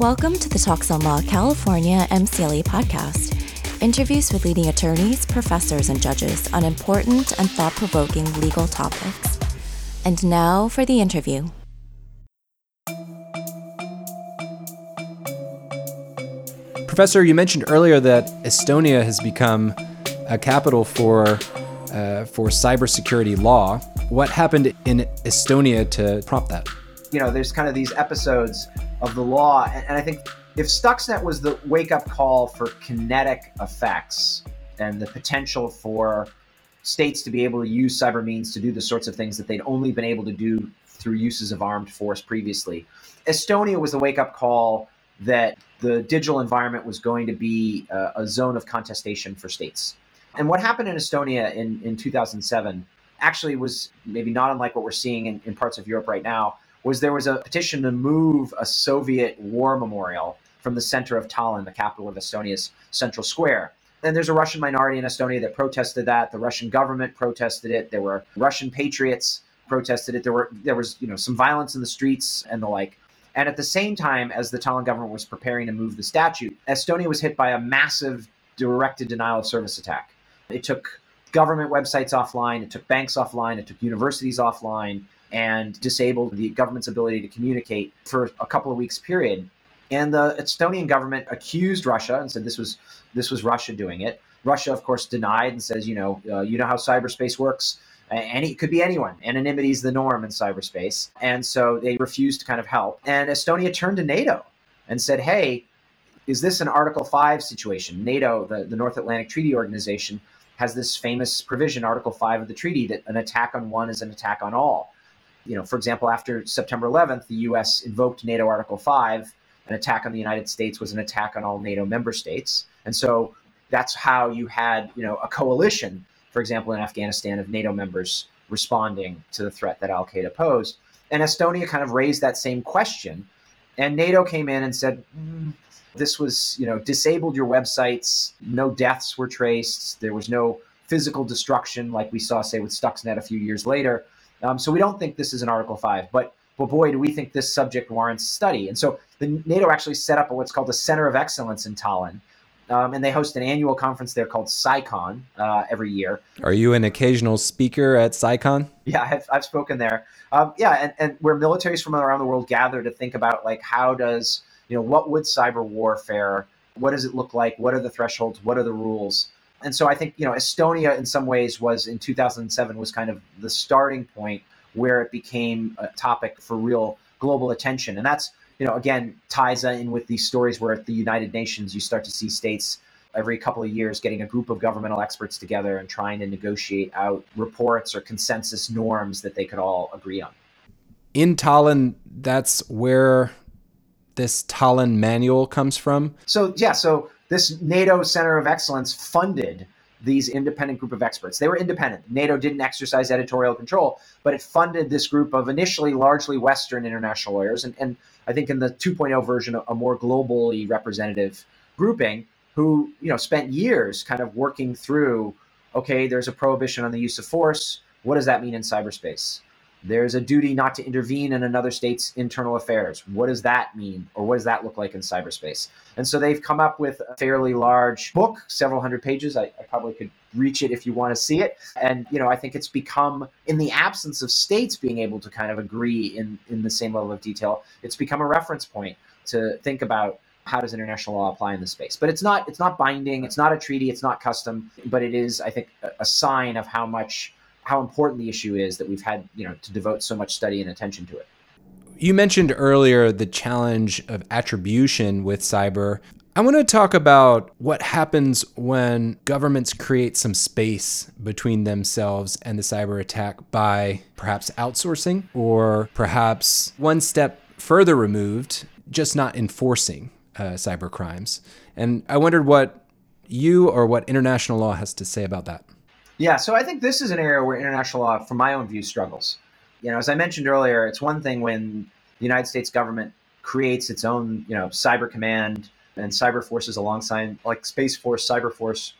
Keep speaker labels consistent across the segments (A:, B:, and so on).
A: Welcome to the Talks on Law California MCLE podcast. Interviews with leading attorneys, professors, and judges on important and thought provoking legal topics. And now for the interview.
B: Professor, you mentioned earlier that Estonia has become a capital for uh, for cybersecurity law. What happened in Estonia to prompt that?
C: You know, there's kind of these episodes of the law, and, and I think if Stuxnet was the wake up call for kinetic effects and the potential for states to be able to use cyber means to do the sorts of things that they'd only been able to do through uses of armed force previously. Estonia was the wake up call that the digital environment was going to be a, a zone of contestation for states. And what happened in Estonia in, in 2007 actually was maybe not unlike what we're seeing in, in parts of Europe right now, was there was a petition to move a Soviet war memorial from the center of Tallinn, the capital of Estonia's central square. And there's a Russian minority in Estonia that protested that. The Russian government protested it. There were Russian patriots protested it. There were there was you know some violence in the streets and the like. And at the same time as the Tallinn government was preparing to move the statue, Estonia was hit by a massive directed denial of service attack. It took government websites offline, it took banks offline, it took universities offline, and disabled the government's ability to communicate for a couple of weeks period. And the Estonian government accused Russia and said this was this was Russia doing it. Russia, of course, denied and says, you know, uh, you know how cyberspace works. It could be anyone. Anonymity is the norm in cyberspace. And so they refused to kind of help. And Estonia turned to NATO and said, hey, is this an Article 5 situation? NATO, the, the North Atlantic Treaty Organization, has this famous provision, Article 5 of the treaty, that an attack on one is an attack on all. You know, for example, after September 11th, the U.S. invoked NATO Article 5. An attack on the United States was an attack on all NATO member states. And so that's how you had, you know, a coalition for example, in Afghanistan, of NATO members responding to the threat that Al Qaeda posed. And Estonia kind of raised that same question. And NATO came in and said, mm, this was, you know, disabled your websites. No deaths were traced. There was no physical destruction like we saw, say, with Stuxnet a few years later. Um, so we don't think this is an Article 5. But, but boy, do we think this subject warrants study. And so the NATO actually set up what's called a Center of Excellence in Tallinn um, and they host an annual conference there called CyCon uh, every year.
B: Are you an occasional speaker at CyCon?
C: Yeah, I've, I've spoken there. Um, yeah, and, and where militaries from around the world gather to think about like how does you know what would cyber warfare, what does it look like, what are the thresholds, what are the rules, and so I think you know Estonia in some ways was in 2007 was kind of the starting point where it became a topic for real global attention, and that's you know, again, ties in with these stories where at the United Nations you start to see states every couple of years getting a group of governmental experts together and trying to negotiate out reports or consensus norms that they could all agree on.
B: In Tallinn, that's where this Tallinn manual comes from.
C: So, yeah, so this NATO Center of Excellence funded these independent group of experts. They were independent. NATO didn't exercise editorial control, but it funded this group of initially largely Western international lawyers, and, and I think in the 2.0 version, a more globally representative grouping who you know spent years kind of working through. Okay, there's a prohibition on the use of force. What does that mean in cyberspace? There's a duty not to intervene in another state's internal affairs. What does that mean? Or what does that look like in cyberspace? And so they've come up with a fairly large book, several hundred pages. I, I probably could reach it if you want to see it. And, you know, I think it's become, in the absence of states being able to kind of agree in, in the same level of detail, it's become a reference point to think about how does international law apply in this space but it's not it's not binding it's not a treaty it's not custom but it is i think a sign of how much how important the issue is that we've had, you know, to devote so much study and attention to it.
B: You mentioned earlier the challenge of attribution with cyber. I want to talk about what happens when governments create some space between themselves and the cyber attack by perhaps outsourcing or perhaps one step further removed, just not enforcing uh, cyber crimes. And I wondered what you or what international law has to say about that.
C: Yeah, so I think this is an area where international law, from my own view, struggles. You know, as I mentioned earlier, it's one thing when the United States government creates its own, you know, cyber command and cyber forces alongside like Space Force, Cyber Force,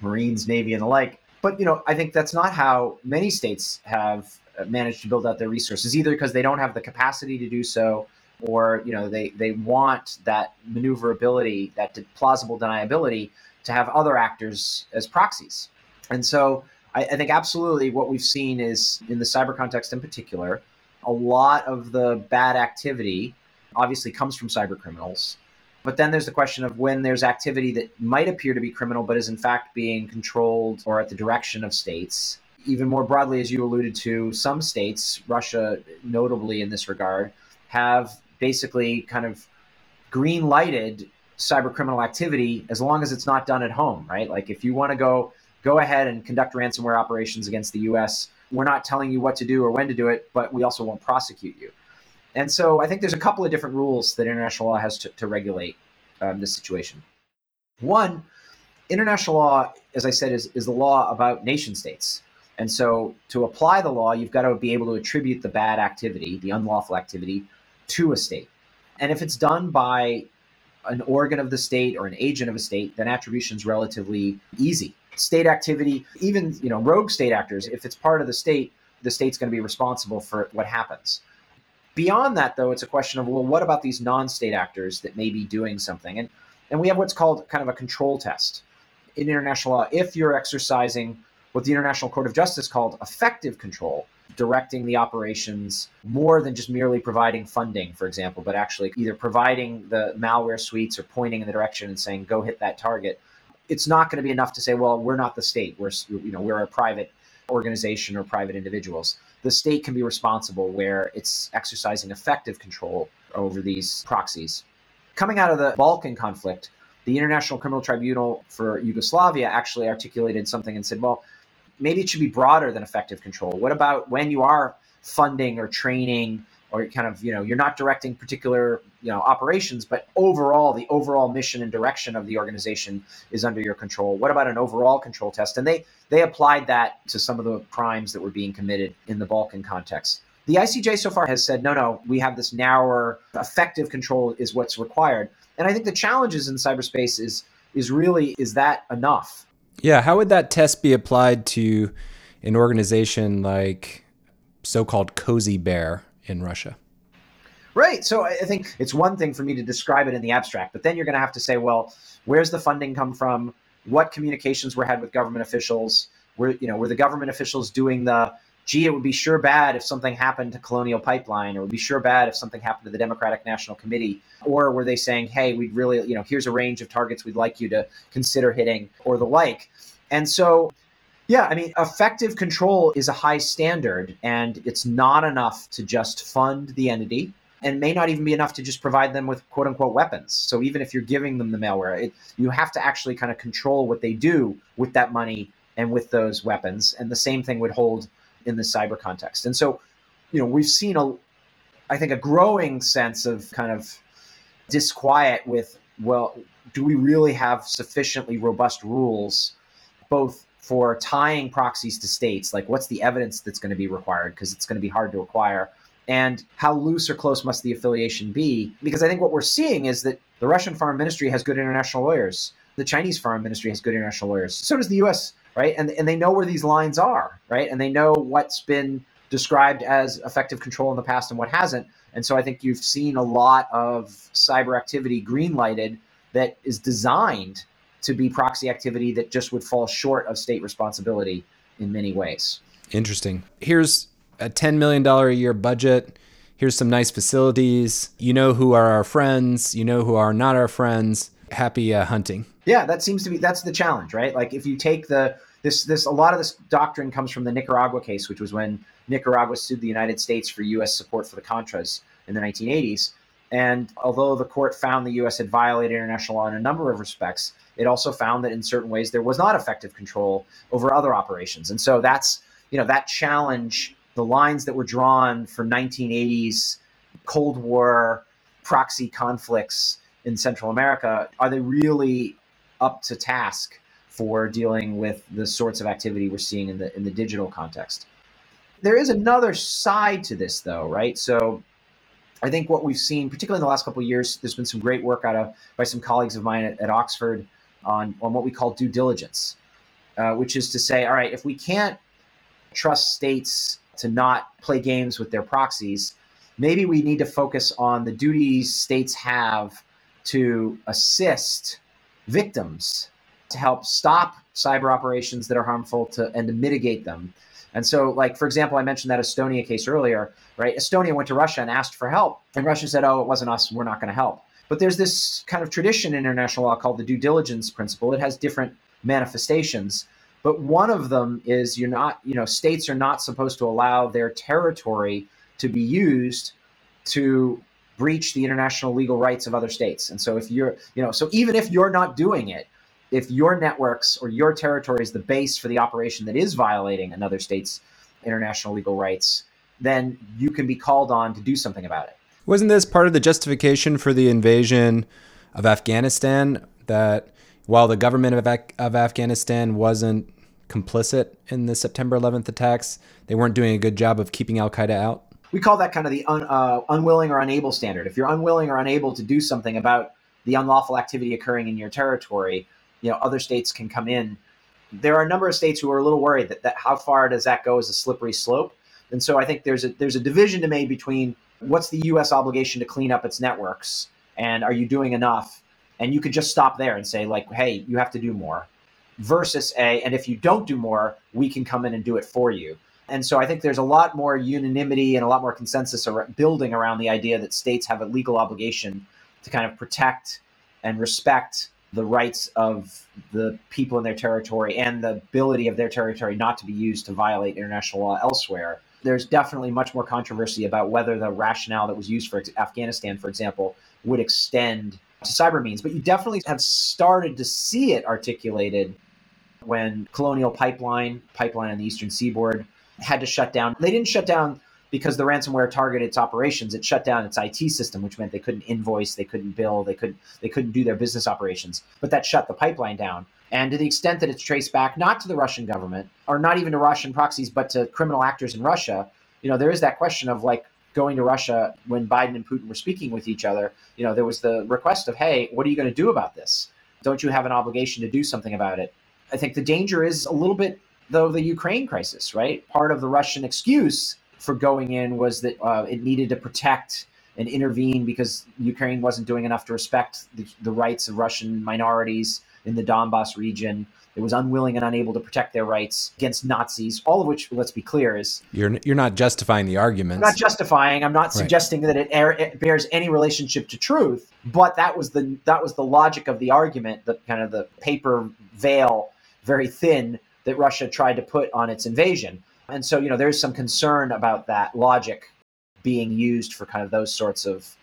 C: Marines, Navy, and the like. But you know, I think that's not how many states have managed to build out their resources, either because they don't have the capacity to do so, or you know they they want that maneuverability, that plausible deniability to have other actors as proxies. And so I, I think absolutely what we've seen is in the cyber context in particular, a lot of the bad activity obviously comes from cyber criminals. But then there's the question of when there's activity that might appear to be criminal, but is in fact being controlled or at the direction of states. Even more broadly, as you alluded to, some states, Russia notably in this regard, have basically kind of green lighted cyber criminal activity as long as it's not done at home, right? Like if you want to go go ahead and conduct ransomware operations against the US, we're not telling you what to do or when to do it, but we also won't prosecute you. And so I think there's a couple of different rules that international law has to, to regulate um, this situation. One, international law, as I said, is, is the law about nation states. And so to apply the law, you've got to be able to attribute the bad activity, the unlawful activity, to a state. And if it's done by an organ of the state or an agent of a state, then attribution is relatively easy. State activity, even you know, rogue state actors, if it's part of the state, the state's going to be responsible for what happens. Beyond that, though, it's a question of well, what about these non-state actors that may be doing something? And and we have what's called kind of a control test in international law. If you're exercising what the International Court of Justice called effective control, directing the operations more than just merely providing funding, for example, but actually either providing the malware suites or pointing in the direction and saying, go hit that target. It's not going to be enough to say, well, we're not the state. We're, you know, we're a private organization or private individuals the state can be responsible where it's exercising effective control over these proxies. Coming out of the Balkan conflict, the International Criminal Tribunal for Yugoslavia actually articulated something and said, well, maybe it should be broader than effective control. What about when you are funding or training or kind of you know you're not directing particular you know operations but overall the overall mission and direction of the organization is under your control. What about an overall control test? And they they applied that to some of the crimes that were being committed in the balkan context. The icj so far has said no no we have this narrower effective control is what's required. And i think the challenges in cyberspace is is really is that enough
B: yeah how would that test be applied to an organization like so-called cozy bear in Russia.
C: Right. So I think it's one thing for me to describe it in the abstract, but then you're going to have to say, well, where's the funding come from? What communications were had with government officials? Were you know were the government officials doing the gee, it would be sure bad if something happened to Colonial Pipeline, or it would be sure bad if something happened to the Democratic National Committee, or were they saying, hey, we'd really, you know, here's a range of targets we'd like you to consider hitting, or the like. And so yeah, I mean, effective control is a high standard, and it's not enough to just fund the entity, and may not even be enough to just provide them with quote unquote weapons. So even if you're giving them the malware, it, you have to actually kind of control what they do with that money and with those weapons. And the same thing would hold in the cyber context. And so, you know, we've seen a, I think, a growing sense of kind of disquiet with, well, do we really have sufficiently robust rules, both for tying proxies to states, like what's the evidence that's going to be required because it's going to be hard to acquire, and how loose or close must the affiliation be? Because I think what we're seeing is that the Russian Foreign Ministry has good international lawyers, the Chinese Foreign Ministry has good international lawyers, so does the U.S. Right, and and they know where these lines are, right, and they know what's been described as effective control in the past and what hasn't. And so I think you've seen a lot of cyber activity green lighted that is designed to be proxy activity that just would fall short of state responsibility in many ways.
B: Interesting. Here's a $10 million a year budget. Here's some nice facilities. You know who are our friends, you know who are not our friends. Happy uh, hunting.
C: Yeah, that seems to be that's the challenge, right? Like if you take the this this a lot of this doctrine comes from the Nicaragua case, which was when Nicaragua sued the United States for US support for the Contras in the 1980s. And although the court found the US had violated international law in a number of respects, it also found that in certain ways there was not effective control over other operations. And so that's, you know, that challenge, the lines that were drawn for 1980s Cold War proxy conflicts in Central America, are they really up to task for dealing with the sorts of activity we're seeing in the in the digital context? There is another side to this though, right? So I think what we've seen, particularly in the last couple of years, there's been some great work out of by some colleagues of mine at, at Oxford on, on what we call due diligence, uh, which is to say, all right, if we can't trust states to not play games with their proxies, maybe we need to focus on the duties states have to assist victims to help stop cyber operations that are harmful to and to mitigate them. And so, like for example, I mentioned that Estonia case earlier, right? Estonia went to Russia and asked for help, and Russia said, "Oh, it wasn't us. We're not going to help." But there's this kind of tradition in international law called the due diligence principle. It has different manifestations, but one of them is you're not, you know, states are not supposed to allow their territory to be used to breach the international legal rights of other states. And so if you're, you know, so even if you're not doing it, if your networks or your territory is the base for the operation that is violating another state's international legal rights, then you can be called on to do something about it.
B: Wasn't this part of the justification for the invasion of Afghanistan that while the government of, of Afghanistan wasn't complicit in the September 11th attacks, they weren't doing a good job of keeping Al Qaeda out?
C: We call that kind of the un, uh, unwilling or unable standard. If you're unwilling or unable to do something about the unlawful activity occurring in your territory, you know other states can come in. There are a number of states who are a little worried that, that how far does that go as a slippery slope, and so I think there's a there's a division to make between what's the U.S. obligation to clean up its networks, and are you doing enough? And you could just stop there and say like, hey, you have to do more, versus a, and if you don't do more, we can come in and do it for you. And so I think there's a lot more unanimity and a lot more consensus building around the idea that states have a legal obligation to kind of protect and respect the rights of the people in their territory and the ability of their territory not to be used to violate international law elsewhere. There's definitely much more controversy about whether the rationale that was used for Afghanistan, for example, would extend to cyber means. But you definitely have started to see it articulated when Colonial Pipeline, pipeline on the eastern seaboard, had to shut down. They didn't shut down because the ransomware targeted its operations. It shut down its IT system, which meant they couldn't invoice, they couldn't bill, they couldn't they couldn't do their business operations. But that shut the pipeline down. And to the extent that it's traced back not to the Russian government or not even to Russian proxies, but to criminal actors in Russia, you know, there is that question of like going to Russia when Biden and Putin were speaking with each other. You know, there was the request of, hey, what are you going to do about this? Don't you have an obligation to do something about it? I think the danger is a little bit though the Ukraine crisis, right? Part of the Russian excuse for going in was that uh, it needed to protect and intervene because Ukraine wasn't doing enough to respect the, the, rights of Russian minorities in the Donbass region. It was unwilling and unable to protect their rights against Nazis. All of which, let's be clear, is
B: you're you're not justifying the argument.
C: I'm not justifying. I'm not right. suggesting that it, it, bears any relationship to truth. But that was the that was the logic of the argument. The kind of the paper veil, very thin, that Russia tried to put on its invasion. And so, you know, there's some concern about that logic being used for kind of those sorts of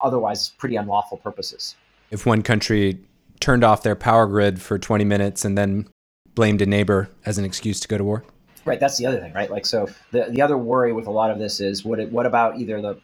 C: otherwise pretty unlawful purposes.
B: If one country turned off their power grid for 20 minutes and then blamed a neighbor as an excuse to go to war?
C: Right, that's the other thing, right? Like, so the, the other worry with a lot of this is what it, what about either the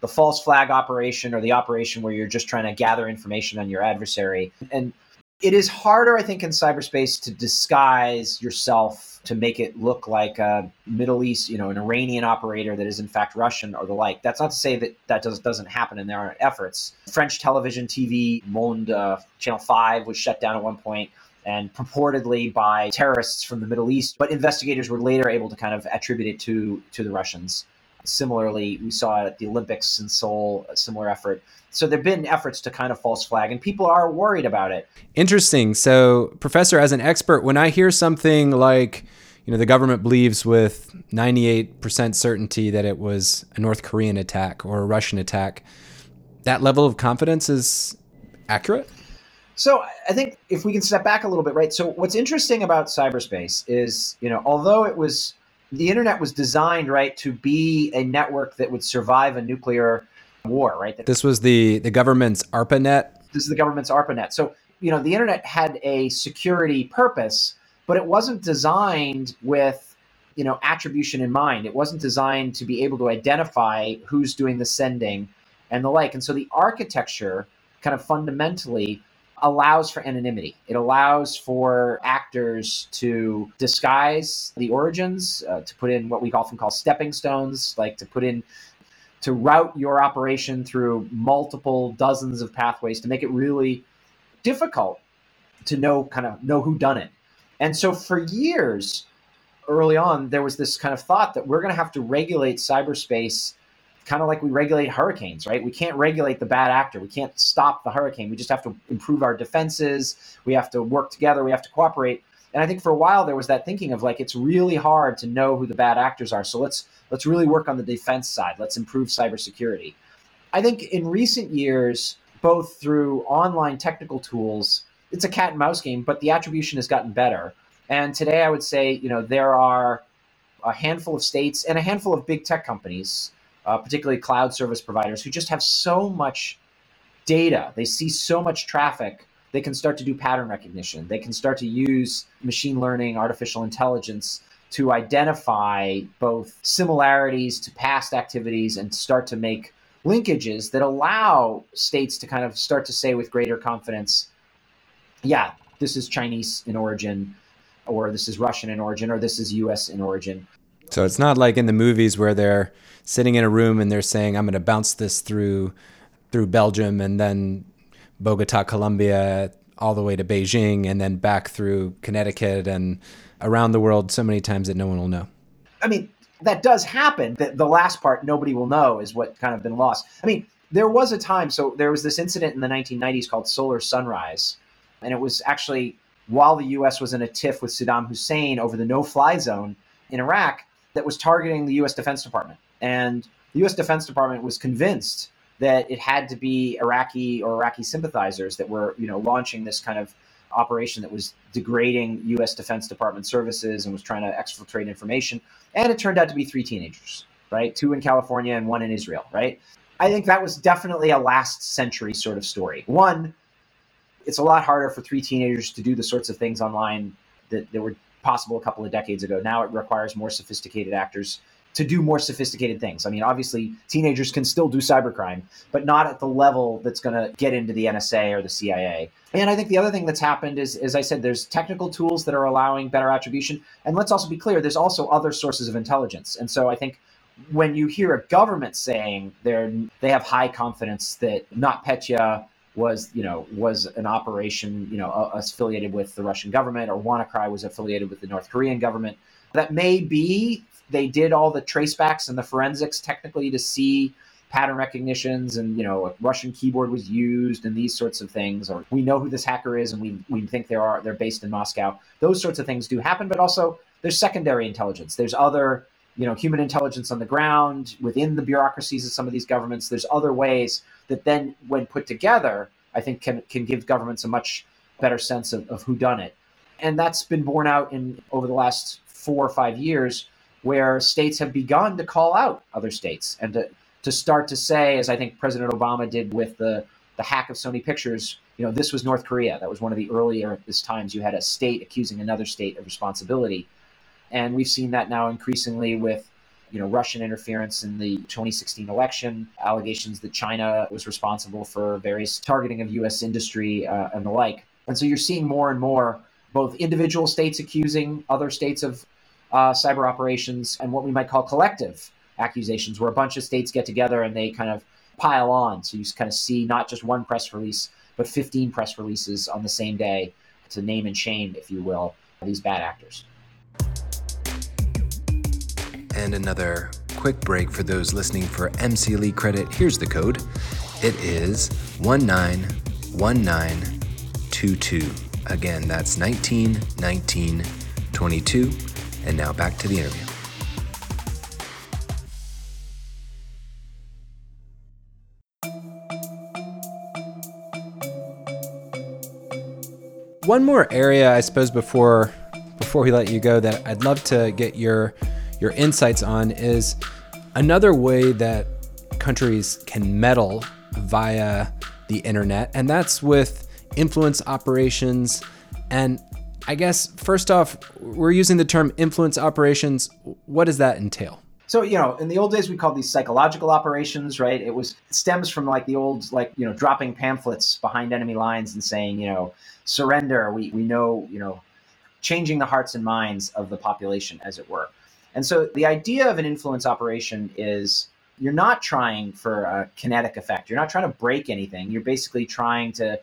C: the false flag operation or the operation where you're just trying to gather information on your adversary? And it is harder, I think, in cyberspace to disguise yourself to make it look like a Middle East, you know, an Iranian operator that is in fact Russian or the like. That's not to say that that does, doesn't happen and there aren't efforts. French television, TV, Monde, uh, Channel 5 was shut down at one point and purportedly by terrorists from the Middle East, but investigators were later able to kind of attribute it to to the Russians. Similarly, we saw at the Olympics in Seoul a similar effort. So there have been efforts to kind of false flag, and people are worried about it.
B: Interesting. So, Professor, as an expert, when I hear something like, you know, the government believes with 98% certainty that it was a North Korean attack or a Russian attack, that level of confidence is accurate?
C: So I think if we can step back a little bit, right? So what's interesting about cyberspace is, you know, although it was the internet was designed right to be a network that would survive a nuclear war, right?
B: This was the the government's ARPANET.
C: This is the government's ARPANET. So you know the internet had a security purpose, but it wasn't designed with you know attribution in mind. It wasn't designed to be able to identify who's doing the sending and the like. And so the architecture kind of fundamentally allows for anonymity. It allows for actors to disguise the origins, uh, to put in what we often call stepping stones, like to put in to route your operation through multiple dozens of pathways to make it really difficult to know kind of know who done it. And so for years early on there was this kind of thought that we're going to have to regulate cyberspace kind of like we regulate hurricanes, right? We can't regulate the bad actor. We can't stop the hurricane. We just have to improve our defenses. We have to work together. We have to cooperate. And I think for a while there was that thinking of like it's really hard to know who the bad actors are. So let's let's really work on the defense side. Let's improve cybersecurity. I think in recent years, both through online technical tools, it's a cat and mouse game, but the attribution has gotten better. And today I would say, you know, there are a handful of states and a handful of big tech companies uh, particularly cloud service providers, who just have so much data. They see so much traffic. They can start to do pattern recognition. They can start to use machine learning, artificial intelligence to identify both similarities to past activities and start to make linkages that allow states to kind of start to say with greater confidence, yeah, this is Chinese in origin, or this is Russian in origin, or this is US in origin.
B: So it's not like in the movies where they're sitting in a room and they're saying, "I'm going to bounce this through through Belgium and then Bogota, Colombia, all the way to Beijing, and then back through Connecticut and around the world so many times that no one will know."
C: I mean, that does happen. The, the last part, nobody will know, is what kind of been lost. I mean, there was a time. So there was this incident in the 1990s called Solar Sunrise, and it was actually while the U.S. was in a tiff with Saddam Hussein over the no-fly zone in Iraq that was targeting the U.S. Defense Department. And the U.S. Defense Department was convinced that it had to be Iraqi or Iraqi sympathizers that were, you know, launching this kind of operation that was degrading U.S. Defense Department services and was trying to exfiltrate information. And it turned out to be three teenagers, right? Two in California and one in Israel, right? I think that was definitely a last century sort of story. One, it's a lot harder for three teenagers to do the sorts of things online that, that were possible a couple of decades ago. Now it requires more sophisticated actors to do more sophisticated things. I mean, obviously, teenagers can still do cybercrime, but not at the level that's going to get into the NSA or the CIA. And I think the other thing that's happened is, as I said, there's technical tools that are allowing better attribution. And let's also be clear, there's also other sources of intelligence. And so I think when you hear a government saying they're they have high confidence that NotPetya was you know was an operation you know affiliated with the Russian government or WannaCry was affiliated with the North Korean government. That may be they did all the tracebacks and the forensics technically to see pattern recognitions and you know a Russian keyboard was used and these sorts of things or we know who this hacker is and we we think they are they're based in Moscow. Those sorts of things do happen, but also there's secondary intelligence. There's other you know human intelligence on the ground within the bureaucracies of some of these governments. There's other ways that then, when put together, I think can can give governments a much better sense of, of who done it. And that's been borne out in over the last four or five years, where states have begun to call out other states and to, to start to say, as I think President Obama did with the the hack of Sony Pictures, you know, this was North Korea. That was one of the earliest times you had a state accusing another state of responsibility. And we've seen that now increasingly with you know, Russian interference in the 2016 election, allegations that China was responsible for various targeting of U.S. industry uh, and the like. And so you're seeing more and more both individual states accusing other states of uh, cyber operations and what we might call collective accusations, where a bunch of states get together and they kind of pile on. So you kind of see not just one press release, but 15 press releases on the same day to name and shame, if you will, these bad actors
B: and another quick break for those listening for MCLE credit. Here's the code it is 191922. Again, that's 191922. And now back to the interview. One more area, I suppose, before before we let you go, that I'd love to get your your insights on is another way that countries can meddle via the internet, and that's with influence operations. And I guess first off, we're using the term influence operations. What does that entail?
C: So, you know, in the old days, we called these psychological operations, right? It was it stems from like the old, like, you know, dropping pamphlets behind enemy lines and saying, you know, surrender. We, we know, you know, changing the hearts and minds of the population, as it were. And so the idea of an influence operation is you're not trying for a kinetic effect. You're not trying to break anything. You're basically trying to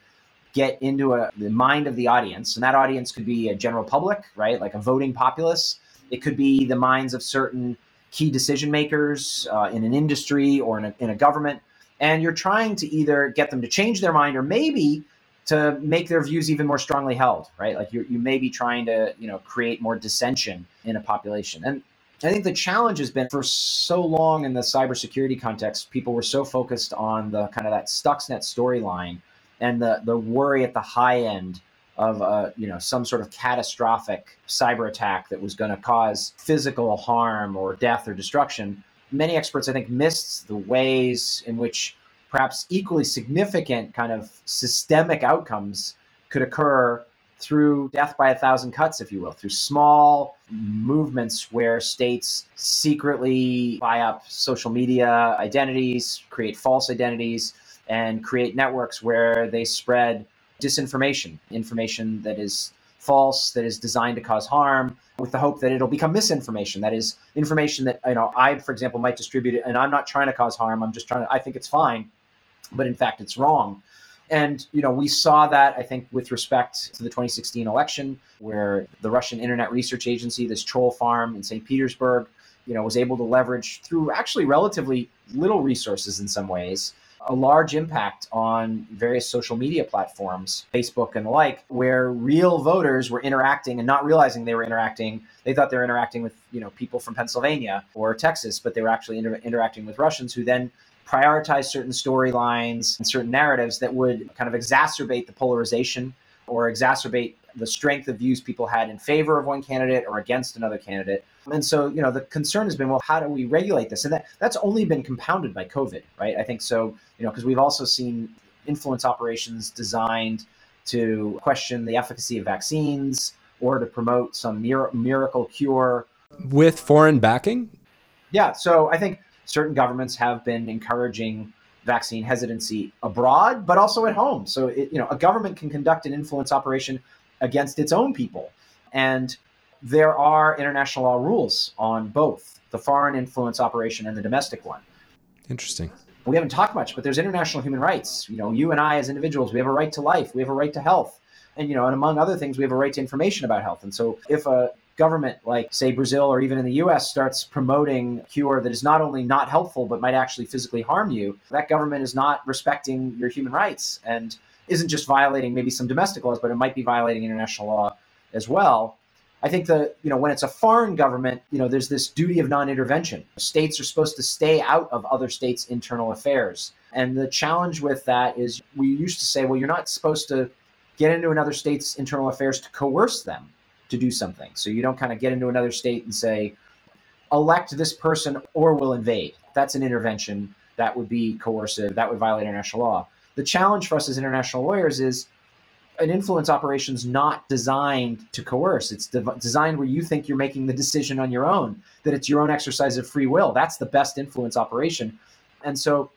C: get into a, the mind of the audience. And that audience could be a general public, right? Like a voting populace. It could be the minds of certain key decision makers uh, in an industry or in a, in a government, and you're trying to either get them to change their mind or maybe to make their views even more strongly held, right? Like you you may be trying to you know create more dissension in a population, and I think the challenge has been for so long in the cybersecurity context, people were so focused on the kind of that Stuxnet storyline and the the worry at the high end of uh, you know some sort of catastrophic cyber attack that was going to cause physical harm or death or destruction. Many experts, I think, missed the ways in which perhaps equally significant kind of systemic outcomes could occur through death by a thousand cuts, if you will, through small movements where states secretly buy up social media identities, create false identities, and create networks where they spread disinformation, information that is false, that is designed to cause harm, with the hope that it'll become misinformation. That is information that you know I, for example, might distribute it, and I'm not trying to cause harm. I'm just trying to. I think it's fine, but in fact, it's wrong. And you know, we saw that I think with respect to the 2016 election, where the Russian Internet Research Agency, this troll farm in St. Petersburg, you know, was able to leverage through actually relatively little resources in some ways a large impact on various social media platforms, Facebook and the like, where real voters were interacting and not realizing they were interacting. They thought they were interacting with you know people from Pennsylvania or Texas, but they were actually inter- interacting with Russians who then prioritized certain storylines and certain narratives that would kind of exacerbate the polarization or exacerbate the strength of views people had in favor of one candidate or against another candidate. And so, you know, the concern has been, well, how do we regulate this? And that that's only been compounded by COVID, right? I think so, you know, because we've also seen influence operations designed to question the efficacy of vaccines or to promote some mir- miracle cure
B: with foreign backing.
C: Yeah, so I think certain governments have been encouraging vaccine hesitancy abroad, but also at home. So, it, you know, a government can conduct an influence operation against its own people. And there are international law rules on both the foreign influence operation and the domestic one.
B: Interesting.
C: We haven't talked much, but there's international human rights. You know, you and I as individuals, we have a right to life, we have a right to health. And you know, and among other things, we have a right to information about health. And so if a government like say Brazil or even in the US starts promoting cure that is not only not helpful but might actually physically harm you, that government is not respecting your human rights and isn't just violating maybe some domestic laws, but it might be violating international law as well. I think that you know when it's a foreign government, you know there's this duty of non-intervention. States are supposed to stay out of other states' internal affairs, and the challenge with that is we used to say, well, you're not supposed to get into another state's internal affairs to coerce them to do something. So you don't kind of get into another state and say, elect this person or we'll invade. That's an intervention. That would be coercive. That would violate international law. The challenge for us as international lawyers is an influence operation is not designed to coerce. It's de- designed where you think you're making the decision on your own, that it's your own exercise of free will. That's the best influence operation. And so,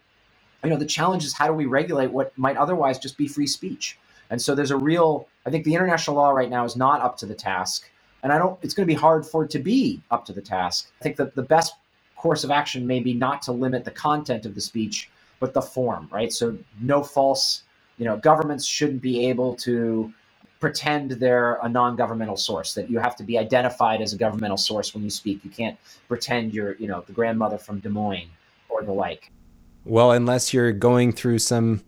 C: you know, the challenge is how do we regulate what might otherwise just be free speech? And so there's a real, I think the international law right now is not up to the task. And I don't, it's going to be hard for it to be up to the task. I think that the best course of action may be not to limit the content of the speech, but the form, right? So no false you know, governments shouldn't be able to pretend they're a non-governmental source that you have to be identified as a governmental source when you speak. You can't pretend you're you know the grandmother from des moines or the like.
B: Well unless you're going through some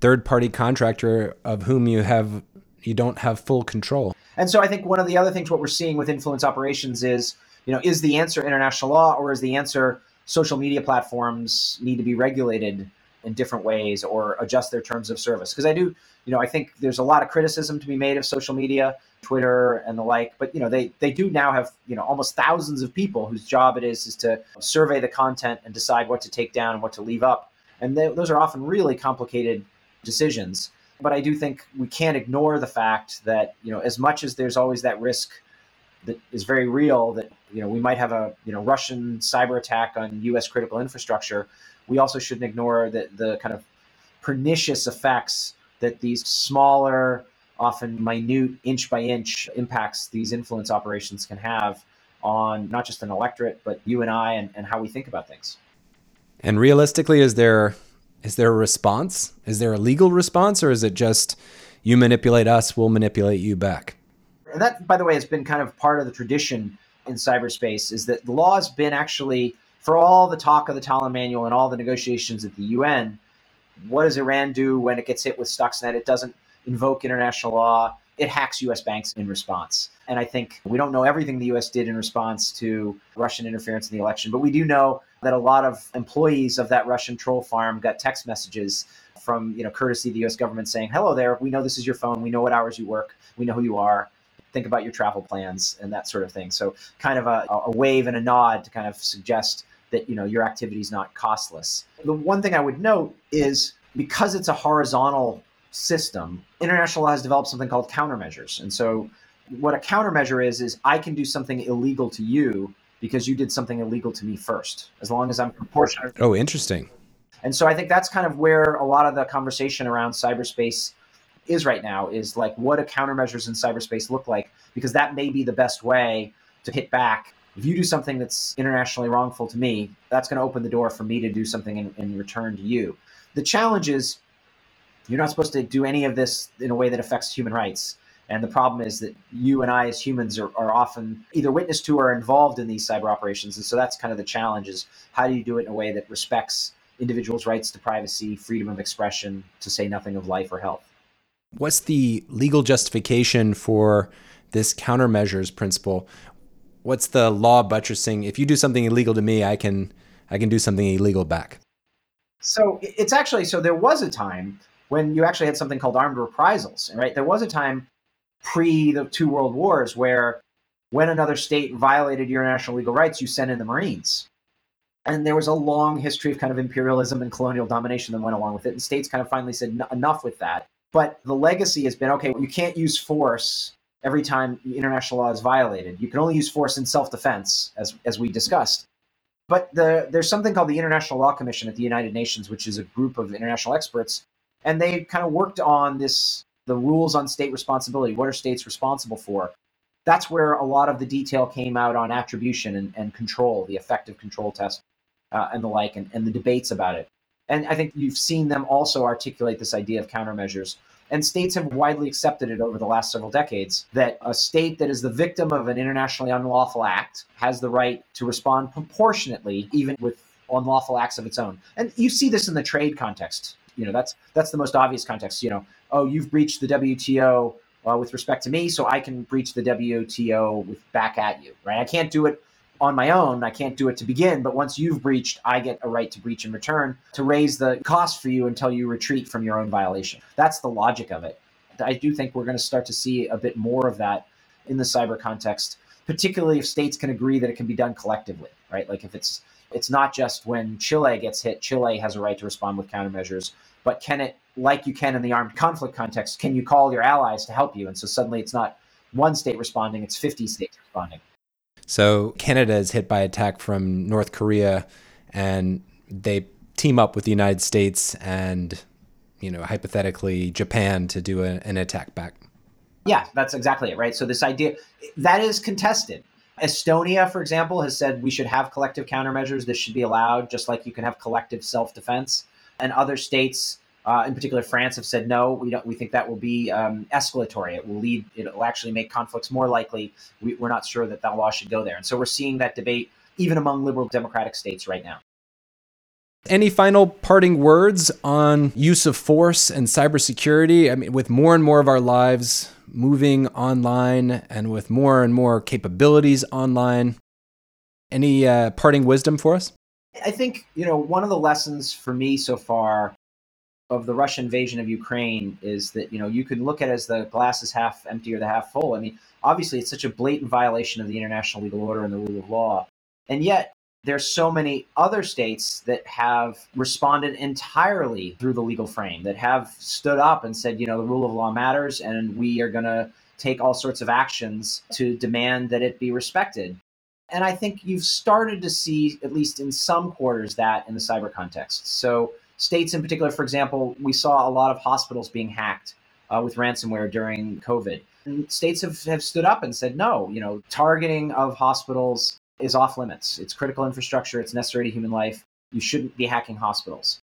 B: third party contractor of whom you have you don't have full control.
C: And so i think one of the other things what we're seeing with influence operations is you know is the answer international law or is the answer social media platforms need to be regulated in different ways or adjust their terms of service. Because I do, you know, I think there's a lot of criticism to be made of social media, Twitter and the like. But you know, they they do now have you know almost thousands of people whose job it is is to survey the content and decide what to take down and what to leave up. And they, those are often really complicated decisions. But I do think we can't ignore the fact that you know, as much as there's always that risk that is very real that you know we might have a you know Russian cyber attack on U.S. critical infrastructure we also shouldn't ignore the, the kind of pernicious effects that these smaller, often minute, inch by inch impacts these influence operations can have on not just an electorate, but you and I and, and how we think about things.
B: And realistically, is there is there a response? Is there a legal response, or is it just you manipulate us, we'll manipulate you back?
C: And that, by the way, has been kind of part of the tradition in cyberspace is that the law has been actually, for all the talk of the Tallinn Manual and all the negotiations at the UN, what does Iran do when it gets hit with Stuxnet? It doesn't invoke international law. It hacks US banks in response. And I think we don't know everything the US did in response to Russian interference in the election, but we do know that a lot of employees of that Russian troll farm got text messages from, you know, courtesy of the US government saying, "Hello there, we know this is your phone. We know what hours you work. We know who you are. Think about your travel plans and that sort of thing." So, kind of a, a wave and a nod to kind of suggest that, you know, your activity is not costless. The one thing I would note is because it's a horizontal system, international law has developed something called countermeasures. And so, what a countermeasure is, is I can do something illegal to you because you did something illegal to me first, as long as I'm proportionate.
B: Oh, interesting.
C: And so I think that's kind of where a lot of the conversation around cyberspace is right now is like what do countermeasures in cyberspace look like? Because that may be the best way to hit back. If you do something that's internationally wrongful to me, that's going to open the door for me to do something in, in return to you. The challenge is you're not supposed to do any of this in a way that affects human rights. And the problem is that you and I, as humans, are, are often either witness to or involved in these cyber operations. And so that's kind of the challenge: is how do you do it in a way that respects individuals' rights to privacy, freedom of expression, to say nothing of life or health.
B: What's the legal justification for this countermeasures principle? What's the law buttressing? If you do something illegal to me, I can I can do something illegal back.
C: So it's actually so there was a time when you actually had something called armed reprisals, right? There was a time pre the two world wars where when another state violated your national legal rights, you sent in the Marines. And there was a long history of kind of imperialism and colonial domination that went along with it. And states kind of finally said enough with that. But the legacy has been okay, you can't use force every time international law is violated. You can only use force in self defense, as, as we discussed. But the, there's something called the International Law Commission at the United Nations, which is a group of international experts. And they kind of worked on this the rules on state responsibility. What are states responsible for? That's where a lot of the detail came out on attribution and, and control, the effective control test, uh, and the like, and, and the debates about it. And I think you've seen them also articulate this idea of countermeasures. And states have widely accepted it over the last several decades that a state that is the victim of an internationally unlawful act has the right to respond proportionately, even with unlawful acts of its own. And you see this in the trade context. You know, that's that's the most obvious context. You know, oh, you've breached the WTO uh, with respect to me, so I can breach the WTO with back at you, right? I can't do it on my own. I can't do it to begin, but once you've breached, I get a right to breach in return to raise the cost for you until you retreat from your own violation. That's the logic of it. I do think we're going to start to see a bit more of that in the cyber context, particularly if states can agree that it can be done collectively, right? Like if it's it's not just when Chile gets hit, Chile has a right to respond with countermeasures, but can it like you can in the armed conflict context, can you call your allies to help you? And so suddenly it's not one state responding, it's 50 states responding.
B: So Canada is hit by attack from North Korea and they team up with the United States and, you know, hypothetically Japan to do a, an attack back.
C: Yeah, that's exactly it, right? So this idea that is contested. Estonia, for example, has said we should have collective countermeasures. This should be allowed, just like you can have collective self defense. And other states uh, in particular, France have said no. We don't. We think that will be um, escalatory. It will lead. It will actually make conflicts more likely. We, we're not sure that that law should go there. And so we're seeing that debate even among liberal democratic states right now.
B: Any final parting words on use of force and cybersecurity? I mean, with more and more of our lives moving online and with more and more capabilities online, any uh, parting wisdom for us?
C: I think, you know, one of the lessons for me so far of the Russian invasion of Ukraine is that you know you can look at it as the glass is half empty or the half full. I mean, obviously it's such a blatant violation of the international legal order and the rule of law, and yet there's so many other states that have responded entirely through the legal frame that have stood up and said, you know, the rule of law matters, and we are going to take all sorts of actions to demand that it be respected. And I think you've started to see, at least in some quarters, that in the cyber context. So states in particular, for example, we saw a lot of hospitals being hacked uh, with ransomware during COVID. And states have, have stood up and said, no, you know, targeting of hospitals is off limits. It's critical infrastructure, it's necessary to human life. You shouldn't be hacking hospitals.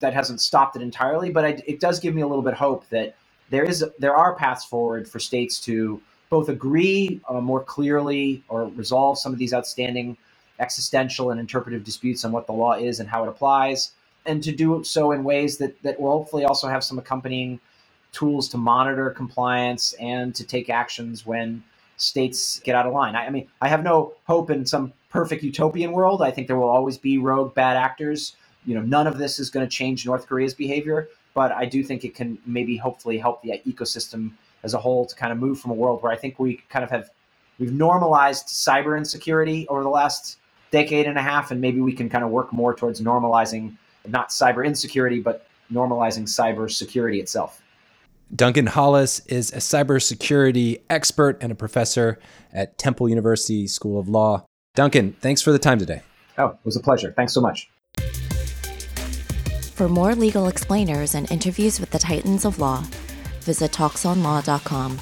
C: That hasn't stopped it entirely, but I, it does give me a little bit hope that there is there are paths forward for states to both agree uh, more clearly or resolve some of these outstanding existential and interpretive disputes on what the law is and how it applies, and to do so in ways that, that will hopefully also have some accompanying tools to monitor compliance and to take actions when states get out of line. I, I mean, I have no hope in some perfect utopian world. I think there will always be rogue bad actors. You know, none of this is going to change North Korea's behavior, but I do think it can maybe hopefully help the ecosystem as a whole to kind of move from a world where I think we kind of have we've normalized cyber insecurity over the last decade and a half, and maybe we can kind of work more towards normalizing not cyber insecurity, but normalizing cyber security itself.
B: Duncan Hollis is a cybersecurity expert and a professor at Temple University School of Law. Duncan, thanks for the time today.
C: Oh, it was a pleasure. Thanks so much.
A: For more legal explainers and interviews with the titans of law, visit talksonlaw.com.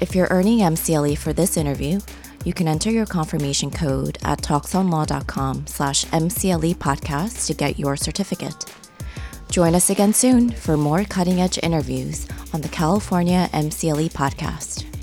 A: If you're earning MCLE for this interview, you can enter your confirmation code at talksonlaw.com slash MCLE podcast to get your certificate. Join us again soon for more cutting edge interviews on the California MCLE podcast.